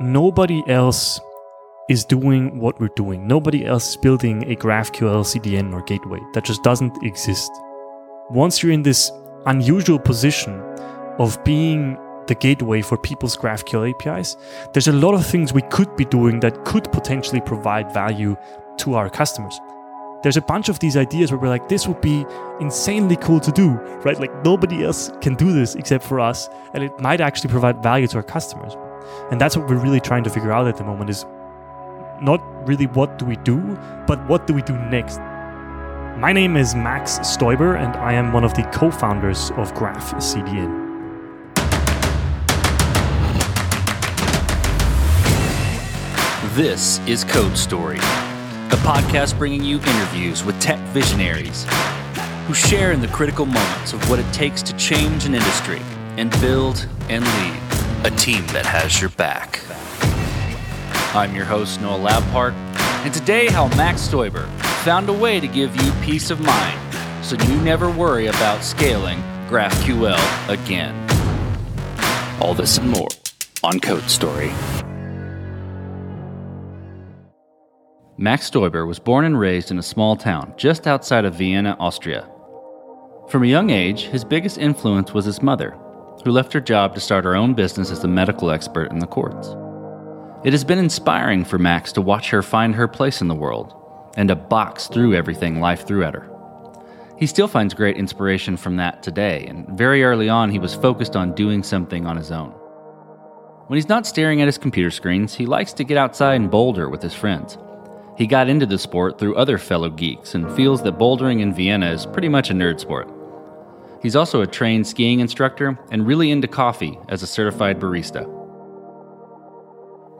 nobody else is doing what we're doing. Nobody else is building a GraphQL CDN or gateway. That just doesn't exist. Once you're in this unusual position of being the gateway for people's GraphQL APIs, there's a lot of things we could be doing that could potentially provide value to our customers. There's a bunch of these ideas where we're like, this would be insanely cool to do, right? Like nobody else can do this except for us, and it might actually provide value to our customers. And that's what we're really trying to figure out at the moment is not really what do we do, but what do we do next. My name is Max Stoiber, and I am one of the co founders of Graph CDN. This is Code Story, a podcast bringing you interviews with tech visionaries who share in the critical moments of what it takes to change an industry and build and lead a team that has your back. I'm your host, Noah Labhart, and today how Max Stoiber found a way to give you peace of mind so you never worry about scaling GraphQL again. All this and more on Code Story. Max Stoiber was born and raised in a small town just outside of Vienna, Austria. From a young age, his biggest influence was his mother, who left her job to start her own business as a medical expert in the courts. It has been inspiring for Max to watch her find her place in the world and to box through everything life threw at her. He still finds great inspiration from that today, and very early on, he was focused on doing something on his own. When he's not staring at his computer screens, he likes to get outside and boulder with his friends. He got into the sport through other fellow geeks and feels that bouldering in Vienna is pretty much a nerd sport. He's also a trained skiing instructor and really into coffee as a certified barista.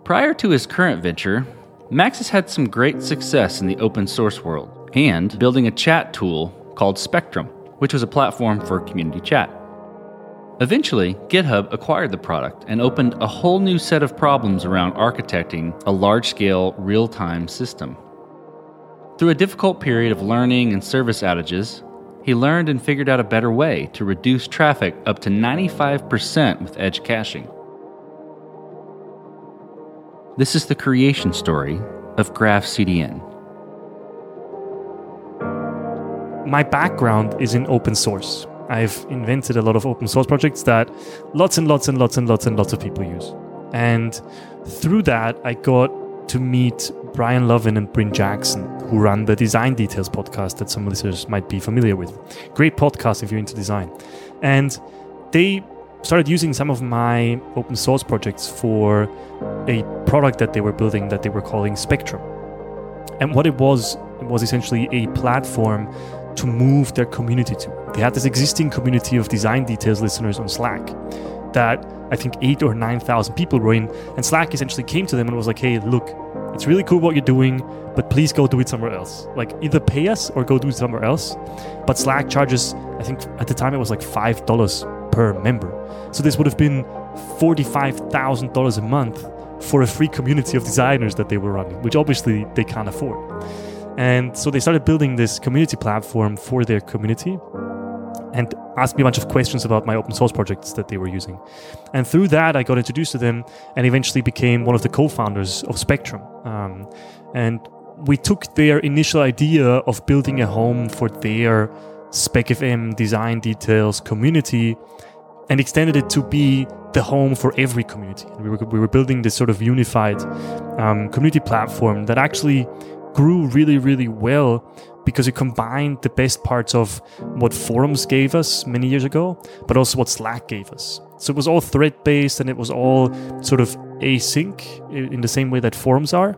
Prior to his current venture, Max has had some great success in the open source world and building a chat tool called Spectrum, which was a platform for community chat. Eventually, GitHub acquired the product and opened a whole new set of problems around architecting a large scale, real time system. Through a difficult period of learning and service outages, he learned and figured out a better way to reduce traffic up to 95% with edge caching. This is the creation story of Graph CDN. My background is in open source. I've invented a lot of open source projects that lots and lots and lots and lots and lots of people use. And through that, I got to meet Brian Lovin and Bryn Jackson, who run the Design Details podcast that some listeners might be familiar with. Great podcast if you're into design. And they started using some of my open source projects for a product that they were building that they were calling Spectrum. And what it was, it was essentially a platform to move their community to. They had this existing community of design details listeners on Slack that I think eight or 9,000 people were in. And Slack essentially came to them and was like, hey, look, it's really cool what you're doing, but please go do it somewhere else. Like either pay us or go do it somewhere else. But Slack charges, I think at the time it was like $5 per member. So this would have been $45,000 a month for a free community of designers that they were running, which obviously they can't afford. And so they started building this community platform for their community and asked me a bunch of questions about my open source projects that they were using. And through that, I got introduced to them and eventually became one of the co founders of Spectrum. Um, and we took their initial idea of building a home for their SpecFM design details community and extended it to be the home for every community. We were, we were building this sort of unified um, community platform that actually grew really, really well because it combined the best parts of what forums gave us many years ago, but also what Slack gave us. So it was all thread based and it was all sort of async in the same way that forums are.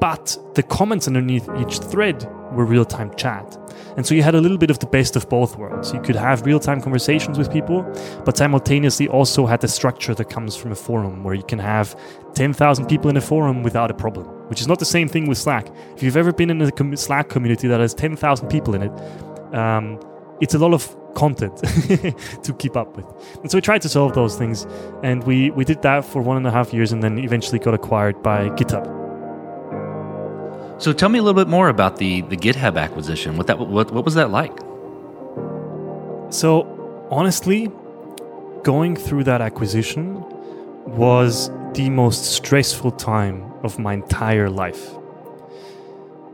But the comments underneath each thread were real time chat. And so you had a little bit of the best of both worlds. You could have real time conversations with people, but simultaneously also had the structure that comes from a forum where you can have 10,000 people in a forum without a problem, which is not the same thing with Slack. If you've ever been in a Slack community that has 10,000 people in it, um, it's a lot of content to keep up with. And so we tried to solve those things, and we, we did that for one and a half years and then eventually got acquired by GitHub. So tell me a little bit more about the the GitHub acquisition. What that what what was that like? So honestly, going through that acquisition was the most stressful time of my entire life.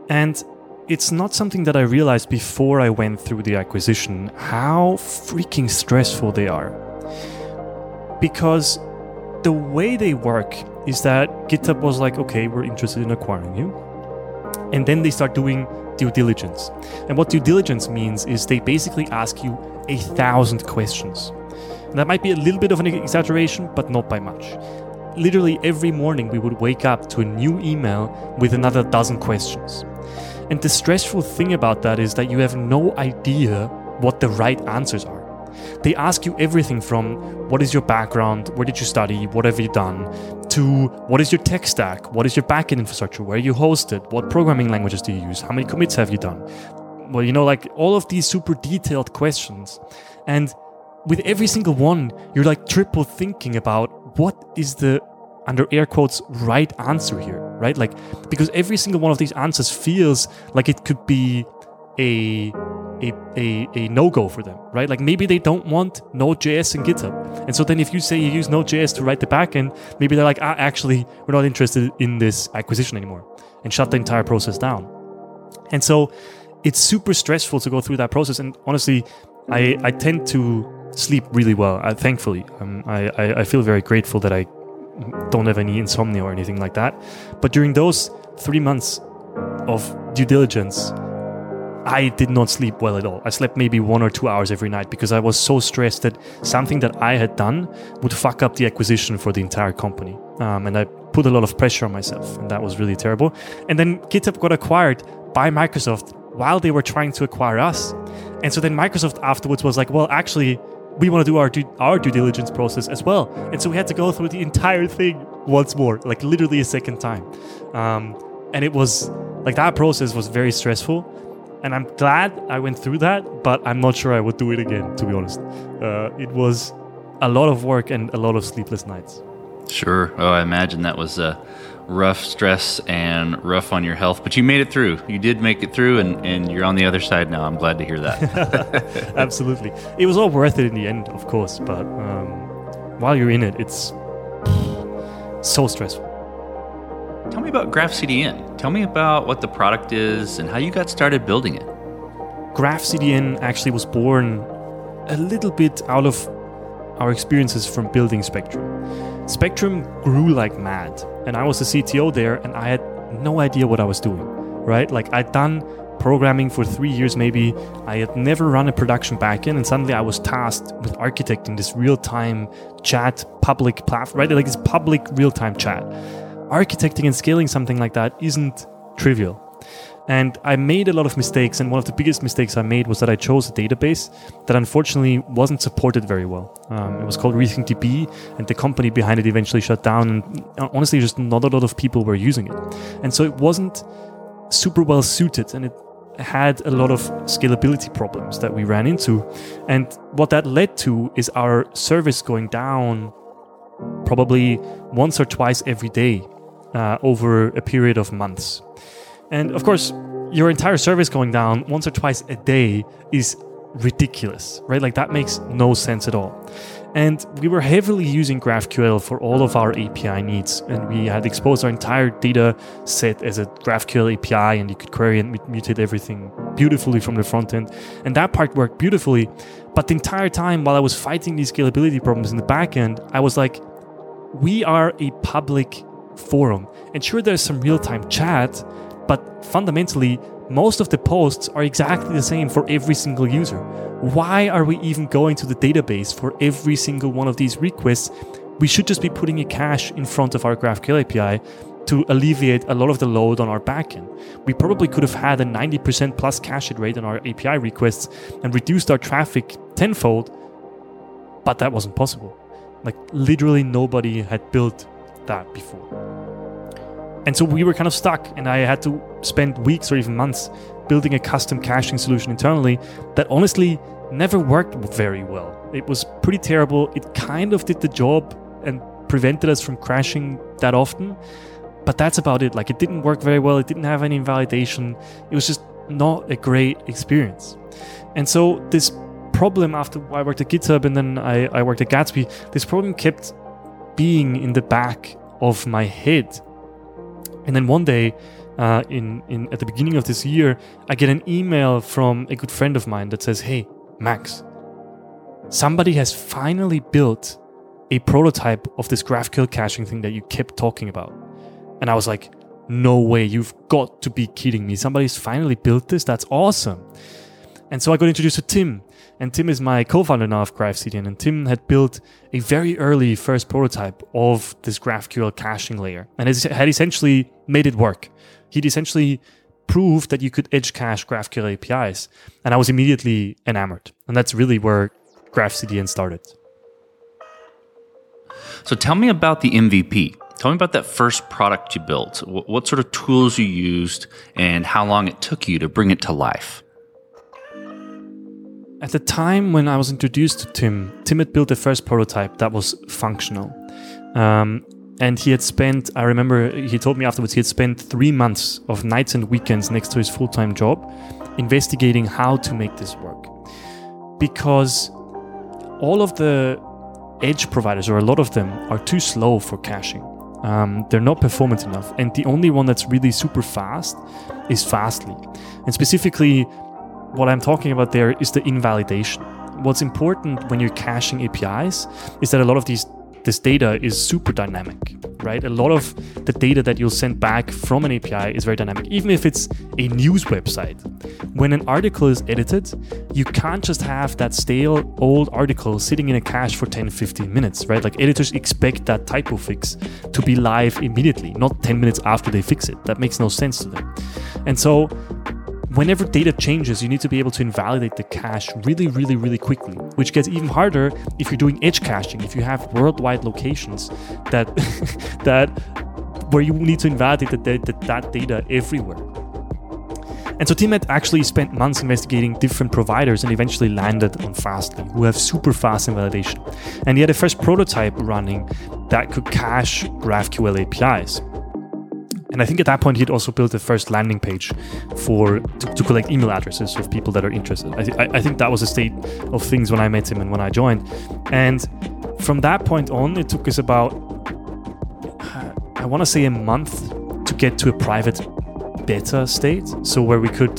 And it's not something that I realized before I went through the acquisition how freaking stressful they are. Because the way they work is that GitHub was like, okay, we're interested in acquiring you. And then they start doing due diligence. And what due diligence means is they basically ask you a thousand questions. That might be a little bit of an exaggeration, but not by much. Literally every morning we would wake up to a new email with another dozen questions. And the stressful thing about that is that you have no idea what the right answers are. They ask you everything from what is your background, where did you study, what have you done, to what is your tech stack, what is your backend infrastructure, where are you hosted, what programming languages do you use, how many commits have you done. Well, you know, like all of these super detailed questions. And with every single one, you're like triple thinking about what is the under air quotes right answer here, right? Like because every single one of these answers feels like it could be a a, a, a no-go for them, right? Like maybe they don't want Node.js and GitHub. And so then if you say you use Node.js to write the backend, maybe they're like, ah, actually, we're not interested in this acquisition anymore and shut the entire process down. And so it's super stressful to go through that process. And honestly, I, I tend to sleep really well, uh, thankfully. Um, I, I, I feel very grateful that I don't have any insomnia or anything like that. But during those three months of due diligence, I did not sleep well at all. I slept maybe one or two hours every night because I was so stressed that something that I had done would fuck up the acquisition for the entire company. Um, and I put a lot of pressure on myself, and that was really terrible. And then GitHub got acquired by Microsoft while they were trying to acquire us. And so then Microsoft afterwards was like, well, actually, we want to do our due, our due diligence process as well. And so we had to go through the entire thing once more, like literally a second time. Um, and it was like that process was very stressful and I'm glad I went through that, but I'm not sure I would do it again, to be honest. Uh, it was a lot of work and a lot of sleepless nights. Sure. Oh, I imagine that was a rough stress and rough on your health, but you made it through. You did make it through, and, and you're on the other side now. I'm glad to hear that. Absolutely. It was all worth it in the end, of course, but um, while you're in it, it's so stressful. Tell me about GraphCDN. Tell me about what the product is and how you got started building it. GraphCDN actually was born a little bit out of our experiences from building Spectrum. Spectrum grew like mad, and I was the CTO there, and I had no idea what I was doing, right? Like, I'd done programming for three years maybe. I had never run a production backend, and suddenly I was tasked with architecting this real time chat public platform, right? Like this public real time chat architecting and scaling something like that isn't trivial. And I made a lot of mistakes, and one of the biggest mistakes I made was that I chose a database that unfortunately wasn't supported very well. Um, it was called RethinkDB, and the company behind it eventually shut down. And uh, honestly, just not a lot of people were using it. And so it wasn't super well suited, and it had a lot of scalability problems that we ran into. And what that led to is our service going down probably once or twice every day uh, over a period of months. And of course, your entire service going down once or twice a day is ridiculous, right? Like that makes no sense at all. And we were heavily using GraphQL for all of our API needs. And we had exposed our entire data set as a GraphQL API, and you could query and mutate everything beautifully from the front end. And that part worked beautifully. But the entire time while I was fighting these scalability problems in the back end, I was like, we are a public forum. And sure, there's some real time chat, but fundamentally, most of the posts are exactly the same for every single user. Why are we even going to the database for every single one of these requests? We should just be putting a cache in front of our GraphQL API to alleviate a lot of the load on our backend. We probably could have had a 90% plus cache rate on our API requests and reduced our traffic tenfold, but that wasn't possible. Like, literally, nobody had built that before. And so we were kind of stuck, and I had to spend weeks or even months building a custom caching solution internally that honestly never worked very well. It was pretty terrible. It kind of did the job and prevented us from crashing that often, but that's about it. Like, it didn't work very well, it didn't have any validation, it was just not a great experience. And so, this problem after I worked at GitHub and then I, I worked at Gatsby, this problem kept being in the back of my head. And then one day, uh, in, in at the beginning of this year, I get an email from a good friend of mine that says, "Hey, Max, somebody has finally built a prototype of this GraphQL caching thing that you kept talking about." And I was like, "No way! You've got to be kidding me! Somebody's finally built this. That's awesome!" And so I got introduced to Tim, and Tim is my co-founder now of GraphCDN. And Tim had built a very early first prototype of this GraphQL caching layer, and had essentially made it work. He'd essentially proved that you could edge cache GraphQL APIs, and I was immediately enamored. And that's really where GraphCDN started. So tell me about the MVP. Tell me about that first product you built. What sort of tools you used, and how long it took you to bring it to life. At the time when I was introduced to Tim, Tim had built the first prototype that was functional. Um, and he had spent, I remember he told me afterwards, he had spent three months of nights and weekends next to his full time job investigating how to make this work. Because all of the edge providers, or a lot of them, are too slow for caching. Um, they're not performant enough. And the only one that's really super fast is Fastly. And specifically, what I'm talking about there is the invalidation. What's important when you're caching APIs is that a lot of these this data is super dynamic, right? A lot of the data that you'll send back from an API is very dynamic, even if it's a news website. When an article is edited, you can't just have that stale old article sitting in a cache for 10, 15 minutes, right? Like editors expect that typo fix to be live immediately, not 10 minutes after they fix it. That makes no sense to them. And so whenever data changes, you need to be able to invalidate the cache really, really, really quickly, which gets even harder if you're doing edge caching, if you have worldwide locations that that where you need to invalidate the, the, that data everywhere. And so Tim actually spent months investigating different providers and eventually landed on Fastly, who have super fast invalidation. And he had a first prototype running that could cache GraphQL APIs. And I think at that point he'd also built the first landing page for to, to collect email addresses of people that are interested. I, th- I think that was a state of things when I met him and when I joined. And from that point on, it took us about I want to say a month to get to a private beta state. So where we could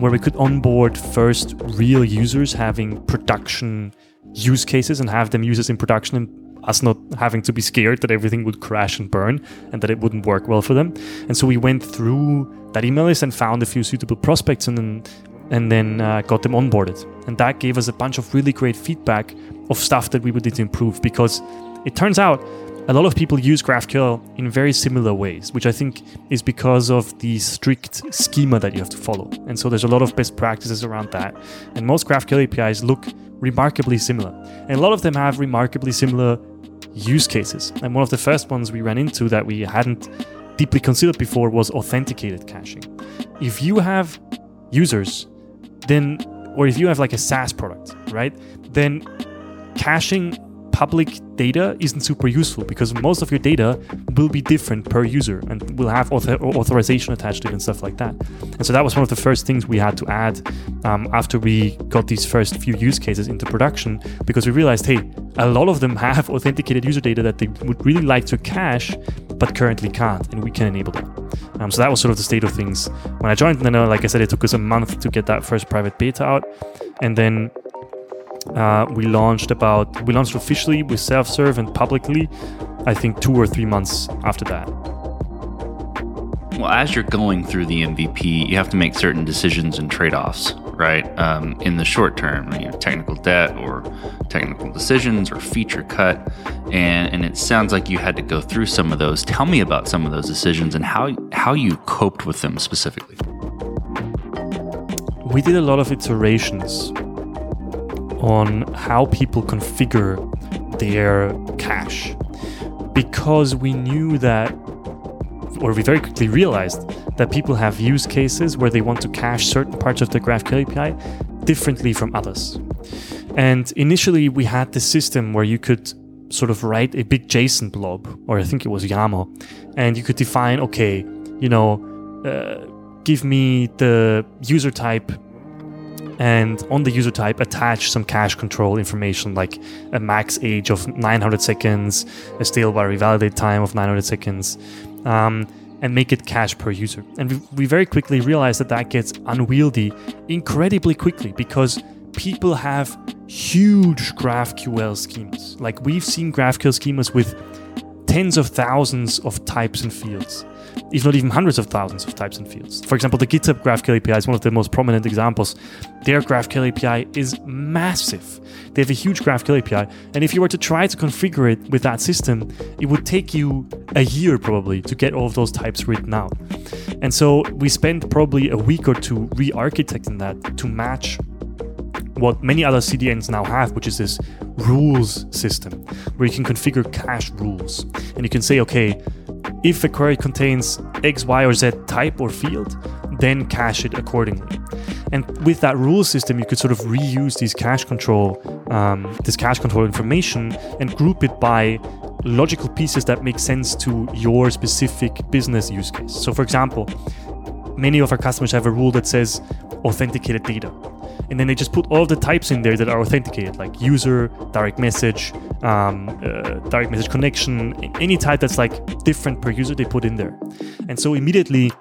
where we could onboard first real users having production use cases and have them use us in production us not having to be scared that everything would crash and burn and that it wouldn't work well for them. And so we went through that email list and found a few suitable prospects and then and then uh, got them onboarded. And that gave us a bunch of really great feedback of stuff that we would need to improve because it turns out a lot of people use GraphQL in very similar ways, which I think is because of the strict schema that you have to follow. And so there's a lot of best practices around that. And most GraphQL APIs look remarkably similar. And a lot of them have remarkably similar use cases. And one of the first ones we ran into that we hadn't deeply considered before was authenticated caching. If you have users, then, or if you have like a SaaS product, right, then caching public data isn't super useful because most of your data will be different per user and will have author- authorization attached to it and stuff like that. And so that was one of the first things we had to add um, after we got these first few use cases into production because we realized, hey, a lot of them have authenticated user data that they would really like to cache but currently can't, and we can enable that. Um, so that was sort of the state of things when I joined. And then, uh, like I said, it took us a month to get that first private beta out, and then uh, we launched about we launched officially with self-serve and publicly i think two or three months after that. Well as you're going through the mvp you have to make certain decisions and trade-offs right? Um, in the short term you know, technical debt or technical decisions or feature cut. And, and it sounds like you had to go through some of those. Tell me about some of those decisions and how how you coped with them specifically. We did a lot of iterations on how people configure their cache because we knew that or we very quickly realized that people have use cases where they want to cache certain parts of the GraphQL API differently from others. And initially, we had this system where you could sort of write a big JSON blob, or I think it was YAML, and you could define, okay, you know, uh, give me the user type and on the user type attach some cache control information like a max age of 900 seconds, a stale by revalidate time of 900 seconds, um, and make it cache per user. And we, we very quickly realized that that gets unwieldy incredibly quickly because people have huge GraphQL schemas. Like we've seen GraphQL schemas with tens of thousands of types and fields if not even hundreds of thousands of types and fields. For example, the GitHub GraphQL API is one of the most prominent examples. Their GraphQL API is massive. They have a huge GraphQL API, and if you were to try to configure it with that system, it would take you a year probably to get all of those types written out. And so we spent probably a week or two re-architecting that to match what many other CDNs now have, which is this rules system where you can configure cache rules. And you can say, okay, if a query contains X, Y, or Z type or field, then cache it accordingly. And with that rule system, you could sort of reuse these cache control, um, this cache control information, and group it by logical pieces that make sense to your specific business use case. So, for example, many of our customers have a rule that says authenticated data and then they just put all the types in there that are authenticated, like user, direct message, um, uh, direct message connection, any type that's like different per user, they put in there. And so immediately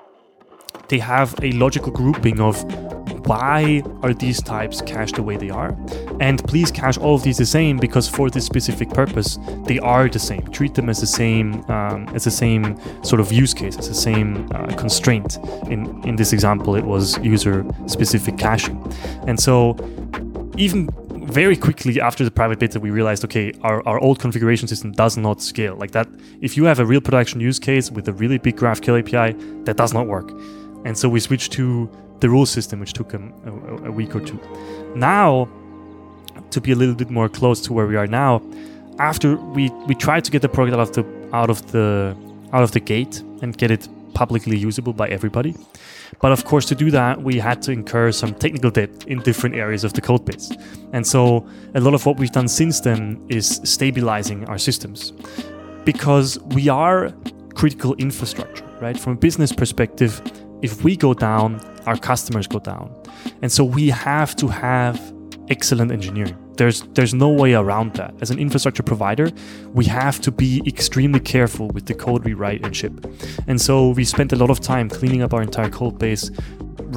they have a logical grouping of why are these types cached the way they are? And please cache all of these the same because for this specific purpose they are the same. Treat them as the same um, as the same sort of use case as the same uh, constraint. In in this example it was user specific caching. And so even very quickly after the private beta we realized okay our, our old configuration system does not scale. Like that if you have a real production use case with a really big graphql api that does not work. And so we switched to the rule system, which took a, a, a week or two. Now, to be a little bit more close to where we are now, after we we tried to get the product out of the out of the out of the gate and get it publicly usable by everybody. But of course, to do that, we had to incur some technical debt in different areas of the code base. And so, a lot of what we've done since then is stabilizing our systems because we are critical infrastructure, right? From a business perspective, if we go down, our customers go down. And so we have to have excellent engineering. There's there's no way around that. As an infrastructure provider, we have to be extremely careful with the code we write and ship. And so we spent a lot of time cleaning up our entire code base,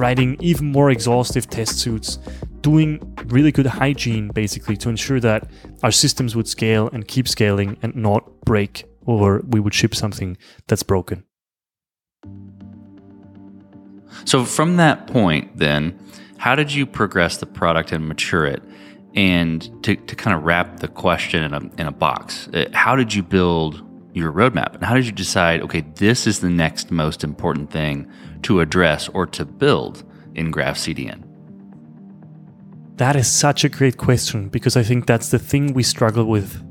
writing even more exhaustive test suits, doing really good hygiene basically to ensure that our systems would scale and keep scaling and not break or we would ship something that's broken. So from that point, then, how did you progress the product and mature it? And to, to kind of wrap the question in a, in a box, uh, how did you build your roadmap? And how did you decide, okay, this is the next most important thing to address or to build in Graph CDN? That is such a great question because I think that's the thing we struggle with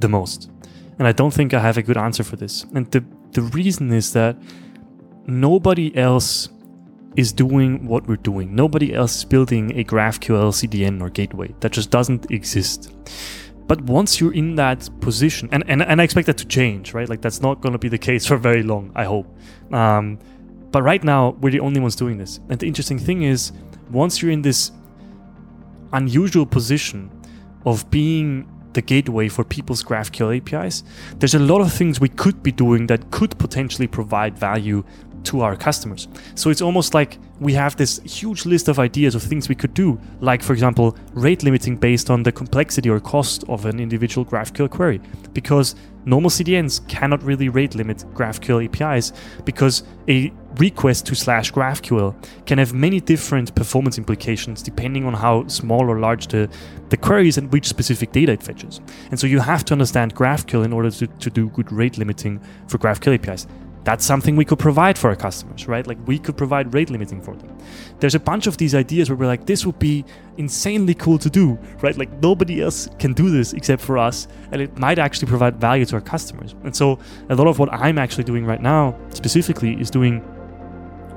the most. And I don't think I have a good answer for this. And the, the reason is that nobody else is doing what we're doing. Nobody else is building a GraphQL CDN or gateway. That just doesn't exist. But once you're in that position, and, and, and I expect that to change, right? Like that's not going to be the case for very long, I hope. Um, but right now, we're the only ones doing this. And the interesting thing is, once you're in this unusual position of being the gateway for people's GraphQL APIs, there's a lot of things we could be doing that could potentially provide value to our customers. So it's almost like we have this huge list of ideas of things we could do, like, for example, rate limiting based on the complexity or cost of an individual GraphQL query. Because normal CDNs cannot really rate limit GraphQL APIs because a request to slash GraphQL can have many different performance implications depending on how small or large the, the query is and which specific data it fetches. And so you have to understand GraphQL in order to, to do good rate limiting for GraphQL APIs that's something we could provide for our customers, right? Like we could provide rate limiting for them. There's a bunch of these ideas where we're like, this would be insanely cool to do, right? Like nobody else can do this except for us, and it might actually provide value to our customers. And so a lot of what I'm actually doing right now, specifically, is doing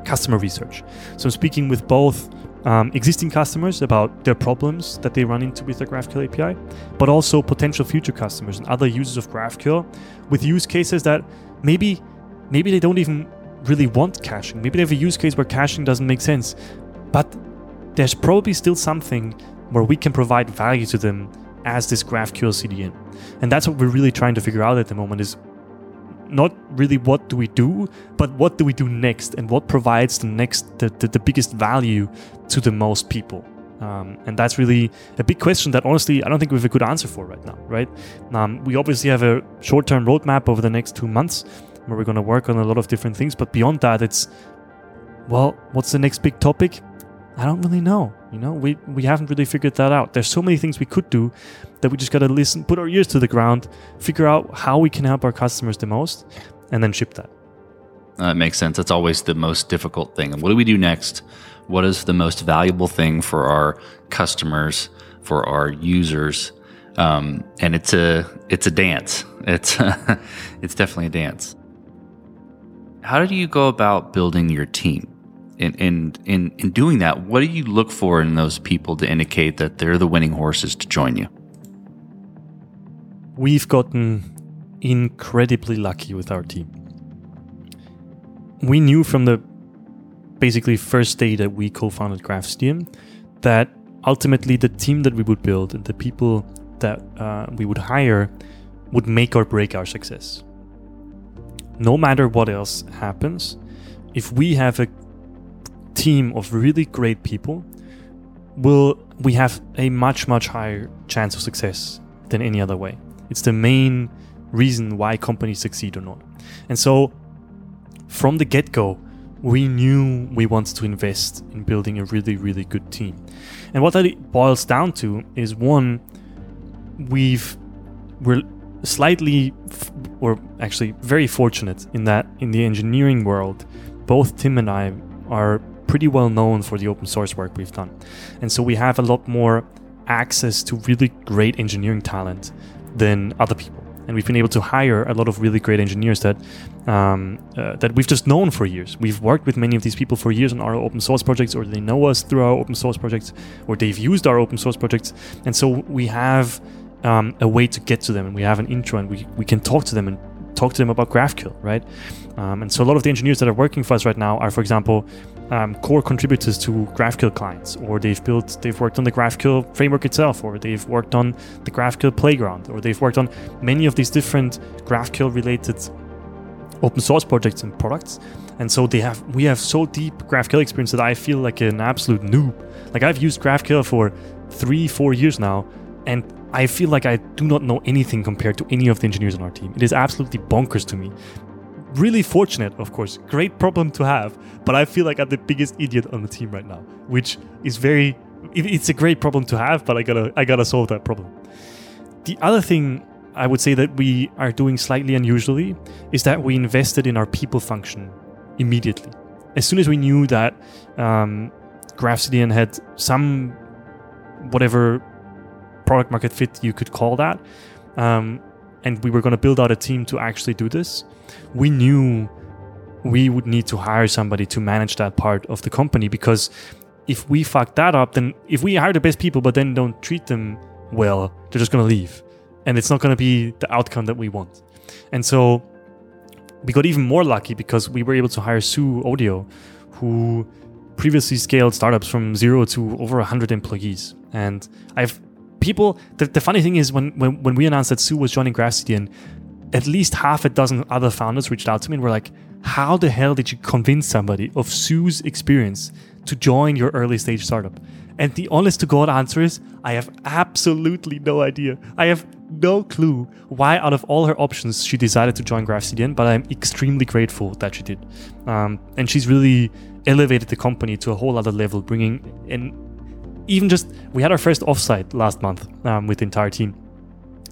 customer research. So I'm speaking with both um, existing customers about their problems that they run into with their GraphQL API, but also potential future customers and other users of GraphQL with use cases that maybe maybe they don't even really want caching. Maybe they have a use case where caching doesn't make sense. But there's probably still something where we can provide value to them as this GraphQL CDN. And that's what we're really trying to figure out at the moment is not really what do we do, but what do we do next and what provides the next the, the, the biggest value to the most people. Um, and that's really a big question that honestly I don't think we have a good answer for right now, right? Um, we obviously have a short term roadmap over the next two months where we're going to work on a lot of different things. But beyond that, it's, well, what's the next big topic? I don't really know. You know, we, we haven't really figured that out. There's so many things we could do that we just got to listen, put our ears to the ground, figure out how we can help our customers the most, and then ship that. That makes sense. That's always the most difficult thing. And what do we do next? What is the most valuable thing for our customers, for our users? Um, and it's a it's a dance. It's it's definitely a dance. How do you go about building your team? In, in in in doing that, what do you look for in those people to indicate that they're the winning horses to join you? We've gotten incredibly lucky with our team. We knew from the basically first day that we co-founded GraphCDN that ultimately the team that we would build and the people that uh, we would hire would make or break our success. No matter what else happens, if we have a team of really great people, will we have a much much higher chance of success than any other way. It's the main reason why companies succeed or not. And so from the get-go, we knew we wanted to invest in building a really really good team. And what that boils down to is one we've we're slightly or actually very fortunate in that in the engineering world both Tim and I are pretty well known for the open source work we've done. And so we have a lot more access to really great engineering talent than other people. And we've been able to hire a lot of really great engineers that um, uh, that we've just known for years. We've worked with many of these people for years on our open source projects, or they know us through our open source projects, or they've used our open source projects. And so we have um, a way to get to them, and we have an intro, and we, we can talk to them and talk to them about GraphQL, right? Um, and so a lot of the engineers that are working for us right now are, for example, um, core contributors to GraphQL clients, or they've built, they've worked on the GraphQL framework itself, or they've worked on the GraphQL playground, or they've worked on many of these different GraphQL related open source projects and products. And so they have, we have so deep GraphQL experience that I feel like an absolute noob. Like I've used GraphQL for three, four years now, and I feel like I do not know anything compared to any of the engineers on our team. It is absolutely bonkers to me. Really fortunate, of course. Great problem to have, but I feel like I'm the biggest idiot on the team right now, which is very. It's a great problem to have, but I gotta I gotta solve that problem. The other thing I would say that we are doing slightly unusually is that we invested in our people function immediately. As soon as we knew that um, GraphCDN had some whatever product market fit you could call that, um, and we were going to build out a team to actually do this, we knew we would need to hire somebody to manage that part of the company because if we fuck that up, then if we hire the best people but then don't treat them well, they're just going to leave. And it's not going to be the outcome that we want. And so we got even more lucky because we were able to hire Sue Audio, who previously scaled startups from zero to over 100 employees. And I've people, the, the funny thing is when, when, when we announced that Sue was joining GraphCDN, at least half a dozen other founders reached out to me and were like, how the hell did you convince somebody of Sue's experience to join your early stage startup? And the honest to God answer is, I have absolutely no idea. I have no clue why, out of all her options, she decided to join GraphCDN, but I'm extremely grateful that she did. Um, and she's really elevated the company to a whole other level, bringing in even just, we had our first offsite last month um, with the entire team.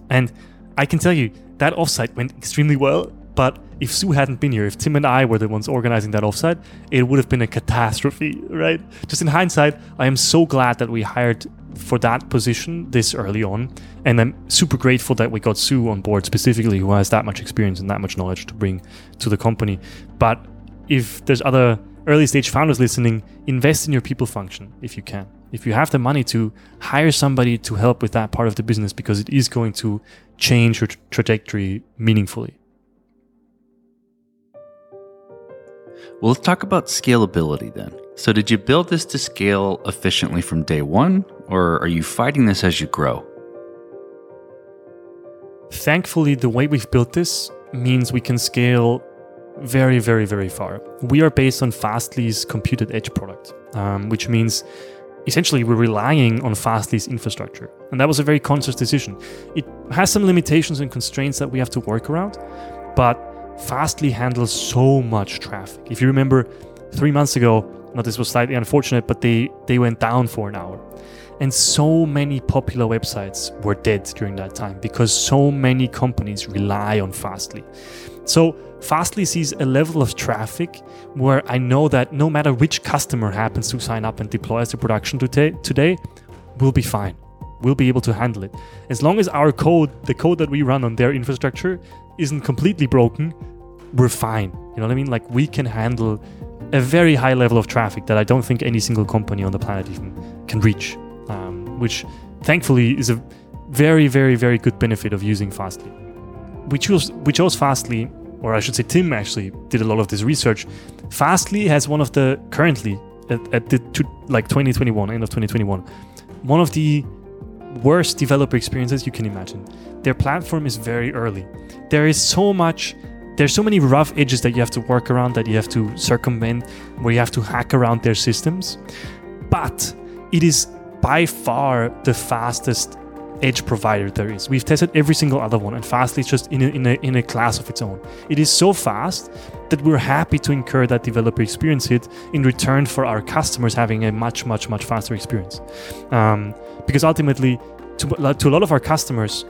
And I can tell you, that offsite went extremely well. But if Sue hadn't been here, if Tim and I were the ones organizing that offsite, it would have been a catastrophe, right? Just in hindsight, I am so glad that we hired for that position this early on. And I'm super grateful that we got Sue on board specifically, who has that much experience and that much knowledge to bring to the company. But if there's other early stage founders listening, invest in your people function if you can. If you have the money to hire somebody to help with that part of the business, because it is going to change your tra- trajectory meaningfully. Well, let's talk about scalability then. So, did you build this to scale efficiently from day one, or are you fighting this as you grow? Thankfully, the way we've built this means we can scale very, very, very far. We are based on Fastly's Compute@Edge product, um, which means essentially we're relying on Fastly's infrastructure. And that was a very conscious decision. It has some limitations and constraints that we have to work around, but Fastly handles so much traffic. If you remember three months ago, now this was slightly unfortunate, but they, they went down for an hour. And so many popular websites were dead during that time because so many companies rely on Fastly. So Fastly sees a level of traffic where I know that no matter which customer happens to sign up and deploy as a production today, today, we'll be fine. We'll be able to handle it. As long as our code, the code that we run on their infrastructure, isn't completely broken, we're fine. You know what I mean? Like we can handle a very high level of traffic that I don't think any single company on the planet even can reach, um, which thankfully is a very, very, very good benefit of using Fastly. We chose we chose Fastly, or I should say, Tim actually did a lot of this research. Fastly has one of the currently at, at the like 2021 end of 2021, one of the worst developer experiences you can imagine. Their platform is very early. There is so much there's so many rough edges that you have to work around that you have to circumvent where you have to hack around their systems but it is by far the fastest edge provider there is we've tested every single other one and fastly is just in a, in a, in a class of its own it is so fast that we're happy to incur that developer experience hit in return for our customers having a much much much faster experience um, because ultimately to, to a lot of our customers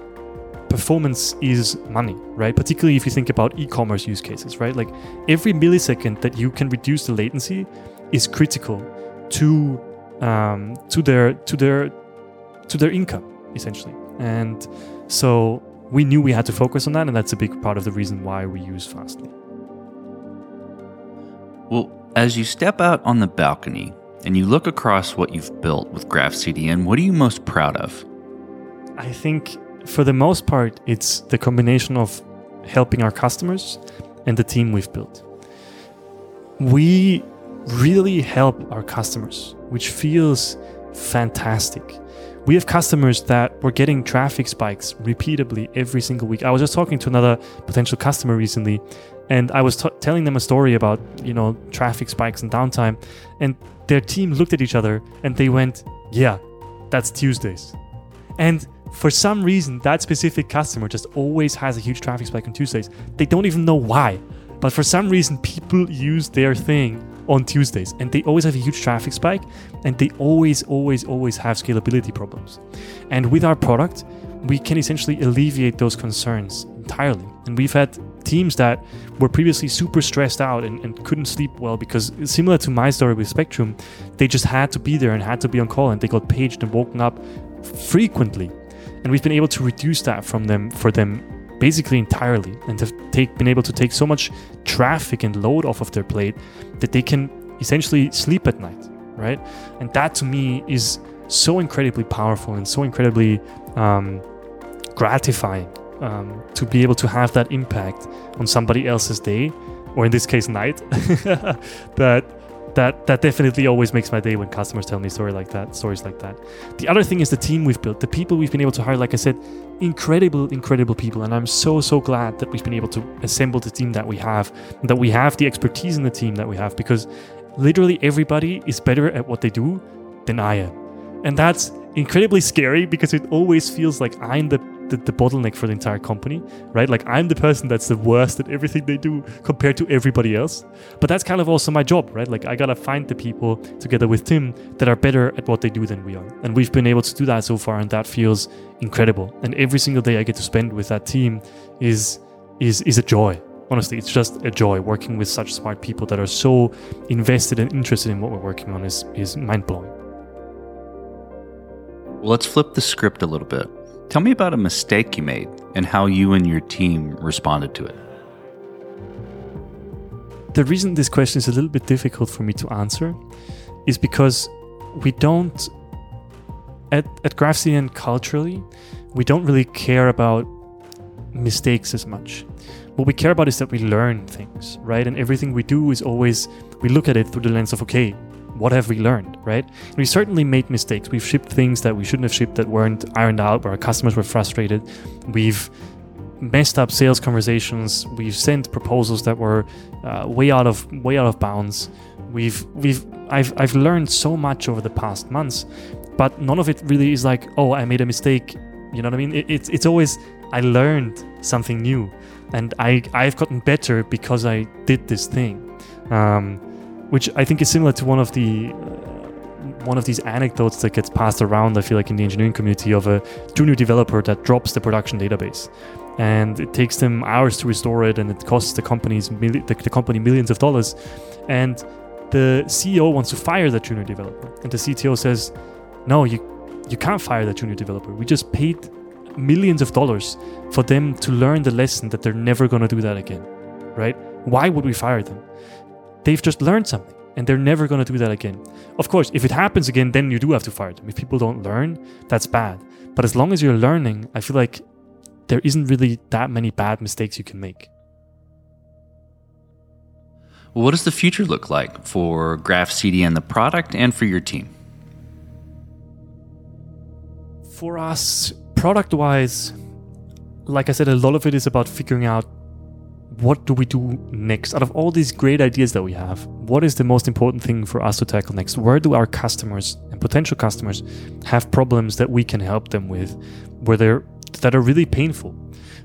performance is money, right? Particularly if you think about e-commerce use cases, right? Like every millisecond that you can reduce the latency is critical to um, to their to their to their income essentially. And so we knew we had to focus on that, and that's a big part of the reason why we use Fastly. Well, as you step out on the balcony and you look across what you've built with Graph CDN, what are you most proud of? I think for the most part, it's the combination of helping our customers and the team we've built. We really help our customers, which feels fantastic. We have customers that were getting traffic spikes repeatedly every single week. I was just talking to another potential customer recently, and I was t- telling them a story about you know traffic spikes and downtime, and their team looked at each other and they went, "Yeah, that's Tuesdays," and for some reason, that specific customer just always has a huge traffic spike on Tuesdays. They don't even know why, but for some reason, people use their thing on Tuesdays and they always have a huge traffic spike and they always, always, always have scalability problems. And with our product, we can essentially alleviate those concerns entirely. And we've had teams that were previously super stressed out and, and, couldn't sleep well because similar to my story with Spectrum, they just had to be there and had to be on call and they got paged and woken up frequently and we've been able to reduce that from them for them basically entirely and have take, been able to take so much traffic and load off of their plate that they can essentially sleep at night right? And that to me is so incredibly powerful and so incredibly um, gratifying um, to be able to have that impact on somebody else's day or in this case night that that that definitely always makes my day when customers tell me story like that stories like that. The other thing is the team we've built the people we've been able to hire like i said incredible incredible people. And i'm so so glad that we've been able to assemble the team that we have that we have the expertise in the team that we have because literally everybody is better at what they do than i am. And that's incredibly scary because it always feels like i'm the the, the, bottleneck for the entire company, right? Like I'm the person that's the worst at everything they do compared to everybody else. But that's kind of also my job, right? Like I gotta find the people together with Tim that are better at what they do than we are. And we've been able to do that so far, and that feels incredible. And every single day I get to spend with that team is is is a joy. Honestly, it's just a joy working with such smart people that are so invested and interested in what we're working on is is mind blowing. Let's flip the script a little bit. Tell me about a mistake you made and how you and your team responded to it. The reason this question is a little bit difficult for me to answer is because we don't, at, at GraphCDN culturally, we don't really care about mistakes as much. what we care about is that we learn things, right? And everything we do is always we look at it through the lens of okay, what have we learned, right? We certainly made mistakes. We've shipped things that we shouldn't have shipped that weren't ironed out, where our customers were frustrated. We've messed up sales conversations. We've sent proposals that were uh, way out of way out of bounds. We've we've I've I've learned so much over the past months, but none of it really is like oh I made a mistake. You know what I mean? It, it's it's always I learned something new, and I I've gotten better because I did this thing, um, which I think is similar to one of the. Uh, one of these anecdotes that gets passed around, I feel like in the engineering community, of a junior developer that drops the production database. And it takes them hours to restore it and it costs the companies the, the company millions of dollars. And the CEO wants to fire that junior developer. And the CTO says no you you can't fire that junior developer. We just paid millions of dollars for them to learn the lesson that they're never going to do that again. Right? Why would we fire them they've just learned something and they're never going to do that again of course if it happens again then you do have to fire them if people don't learn that's bad but as long as you're learning i feel like there isn't really that many bad mistakes you can make. What does the future look like for Graph CDN, the product, and for your team? For us, product wise, like I said, a lot of it is about figuring out what do we do next out of all these great ideas that we have what is the most important thing for us to tackle next where do our customers and potential customers have problems that we can help them with where they're that are really painful.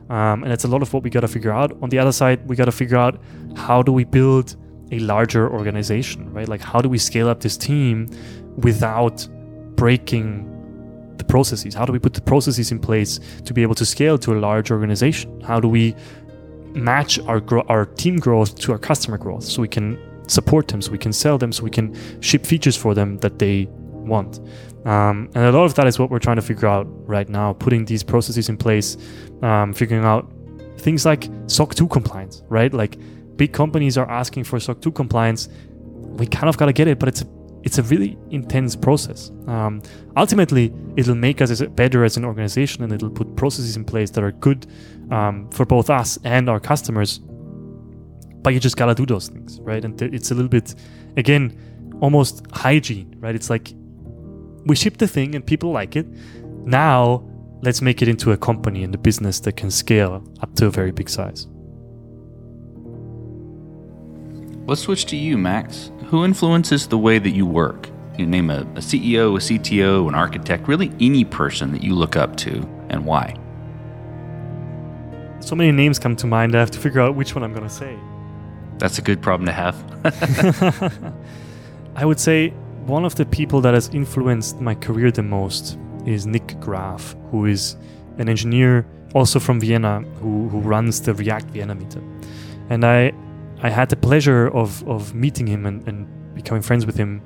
Um, and it's a lot of what we got to figure out. On the other side, we got to figure out how do we build a larger organization, right? Like, how do we scale up this team without breaking the processes? How do we put the processes in place to be able to scale to a large organization? How do we match our gro- our team growth to our customer growth so we can support them, so we can sell them, so we can ship features for them that they want? Um, and a lot of that is what we're trying to figure out right now, putting these processes in place, um, figuring out things like SOC 2 compliance, right? Like big companies are asking for SOC 2 compliance. We kind of got to get it, but it's a, it's a really intense process. Um, ultimately, it'll make us better as an organization and it'll put processes in place that are good um, for both us and our customers. But you just got to do those things, right? And th- it's a little bit, again, almost hygiene, right? It's like we ship the thing and people like it. Now, let's make it into a company and a business that can scale up to a very big size. Let's switch to you, Max. Who influences the way that you work? You name a, a CEO, a CTO, an architect, really any person that you look up to, and why? So many names come to mind, I have to figure out which one I'm going to say. That's a good problem to have. I would say one of the people that has influenced my career the most is Nik Graf, who is an engineer also from Vienna who, who runs the React Vienna meetup. And I I had the pleasure of, of meeting him and, and becoming friends with him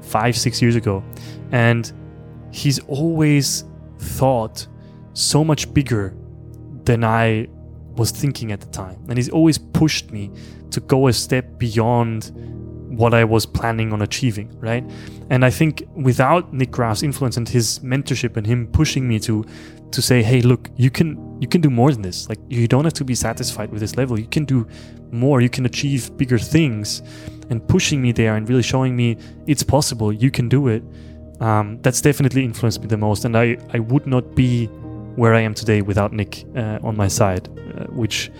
five, six years ago. And he's always thought so much bigger than I was thinking at the time. And he's always pushed me to go a step beyond what I was planning on achieving, right? And I think without Nik Graf's influence and his mentorship and him pushing me to to say, "Hey, look, you can you can do more than this. Like you don't have to be satisfied with this level. You can do more. You can achieve bigger things." And pushing me there and really showing me it's possible. You can do it. Um, that's definitely influenced me the most. And I I would not be where I am today without Nik uh, on my side, uh, which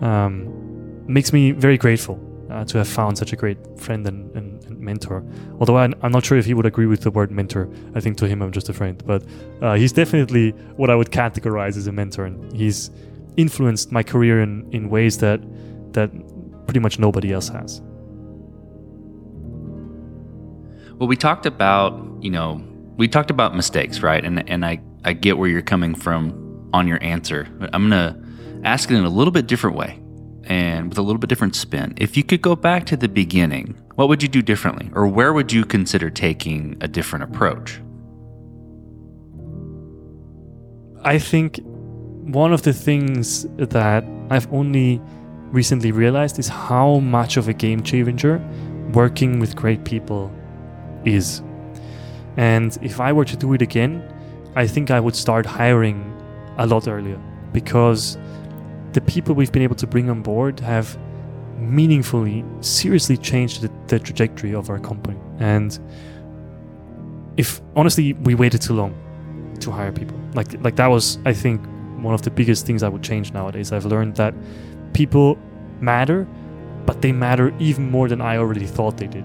um, makes me very grateful uh, to have found such a great friend and, and, and mentor. Although I, am not sure if he would agree with the word mentor. I think to him I'm just a friend, but uh, he's definitely what I would categorize as a mentor, and he's influenced my career in, in ways that that pretty much nobody else has. Well, we talked about you know we talked about mistakes, right? And and I I get where you're coming from on your answer. I'm gonna ask it in a little bit different way and with a little bit different spin. If you could go back to the beginning, what would you do differently? Or where would you consider taking a different approach? I think one of the things that I've only recently realized is how much of a game changer working with great people is. And if I were to do it again, I think I would start hiring a lot earlier because the people we've been able to bring on board have meaningfully, seriously changed the, the trajectory of our company. And if honestly we waited too long to hire people, like like that was I think one of the biggest things I would change nowadays. I've learned that people matter, but they matter even more than I already thought they did.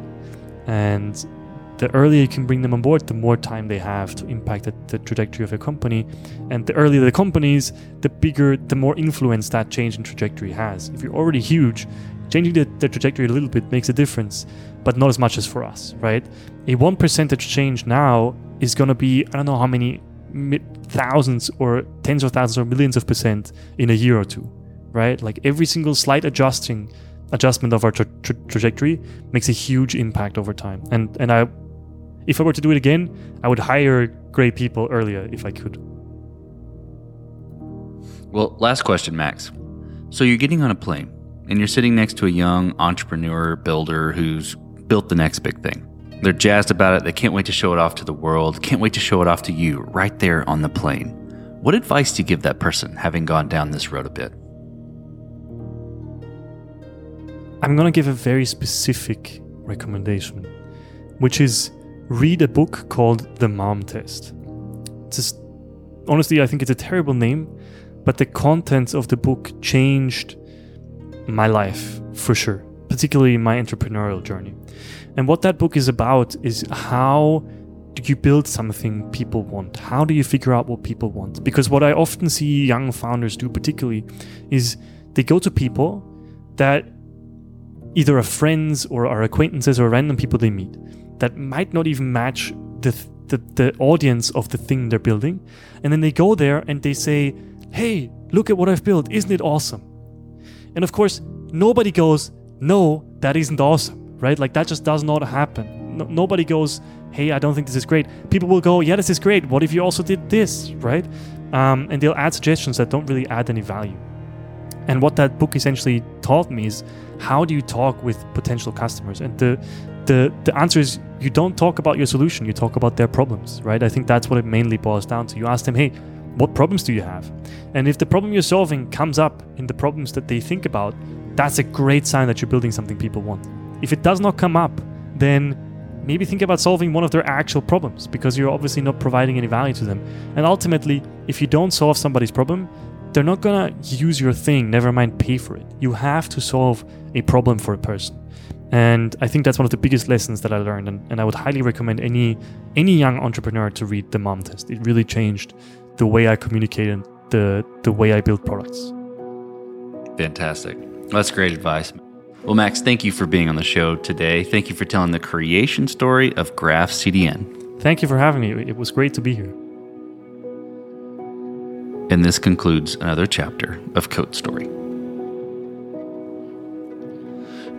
And the earlier you can bring them on board, the more time they have to impact the, the, trajectory of your company. And the earlier the companies, the bigger, the more influence that change in trajectory has. If you're already huge, changing the, the trajectory a little bit makes a difference, but not as much as for us, right? A one percentage change now is going to be, I don't know how many thousands or tens of thousands or millions of percent in a year or two, right? Like every single slight adjusting adjustment of our tra- tra- trajectory makes a huge impact over time. And and I if I were to do it again, I would hire great people earlier if I could. Well, last question, Max. So you're getting on a plane and you're sitting next to a young entrepreneur builder who's built the next big thing. They're jazzed about it. They can't wait to show it off to the world, can't wait to show it off to you right there on the plane. What advice do you give that person having gone down this road a bit? I'm going to give a very specific recommendation, which is read a book called The Mom Test. Just honestly, I think it's a terrible name, but the contents of the book changed my life for sure, particularly my entrepreneurial journey. And what that book is about is how do you build something people want? How do you figure out what people want? Because what I often see young founders do, particularly, is they go to people that either are friends or are acquaintances or random people they meet that might not even match the, the, the audience of the thing they're building. And then they go there and they say, Hey, look at what I've built. Isn't it awesome? And of course, nobody goes, No, that isn't awesome, right? Like that just does not happen. No, nobody goes, Hey, I don't think this is great. People will go, Yeah, this is great. What if you also did this, right? Um, and they'll add suggestions that don't really add any value. And what that book essentially taught me is how do you talk with potential customers? And the the the answer is you don't talk about your solution, you talk about their problems, right? I think that's what it mainly boils down to. You ask them, hey, what problems do you have? And if the problem you're solving comes up in the problems that they think about, that's a great sign that you're building something people want. If it does not come up, then maybe think about solving one of their actual problems because you're obviously not providing any value to them. And ultimately, if you don't solve somebody's problem, they're not gonna use your thing, never mind pay for it. You have to solve a problem for a person. And I think that's one of the biggest lessons that I learned. And, and I would highly recommend any any young entrepreneur to read the mom test. It really changed the way I communicate and the the way I build products. Fantastic. That's great advice. Well, Max, thank you for being on the show today. Thank you for telling the creation story of Graph CDN. Thank you for having me. It was great to be here. And this concludes another chapter of Code Story.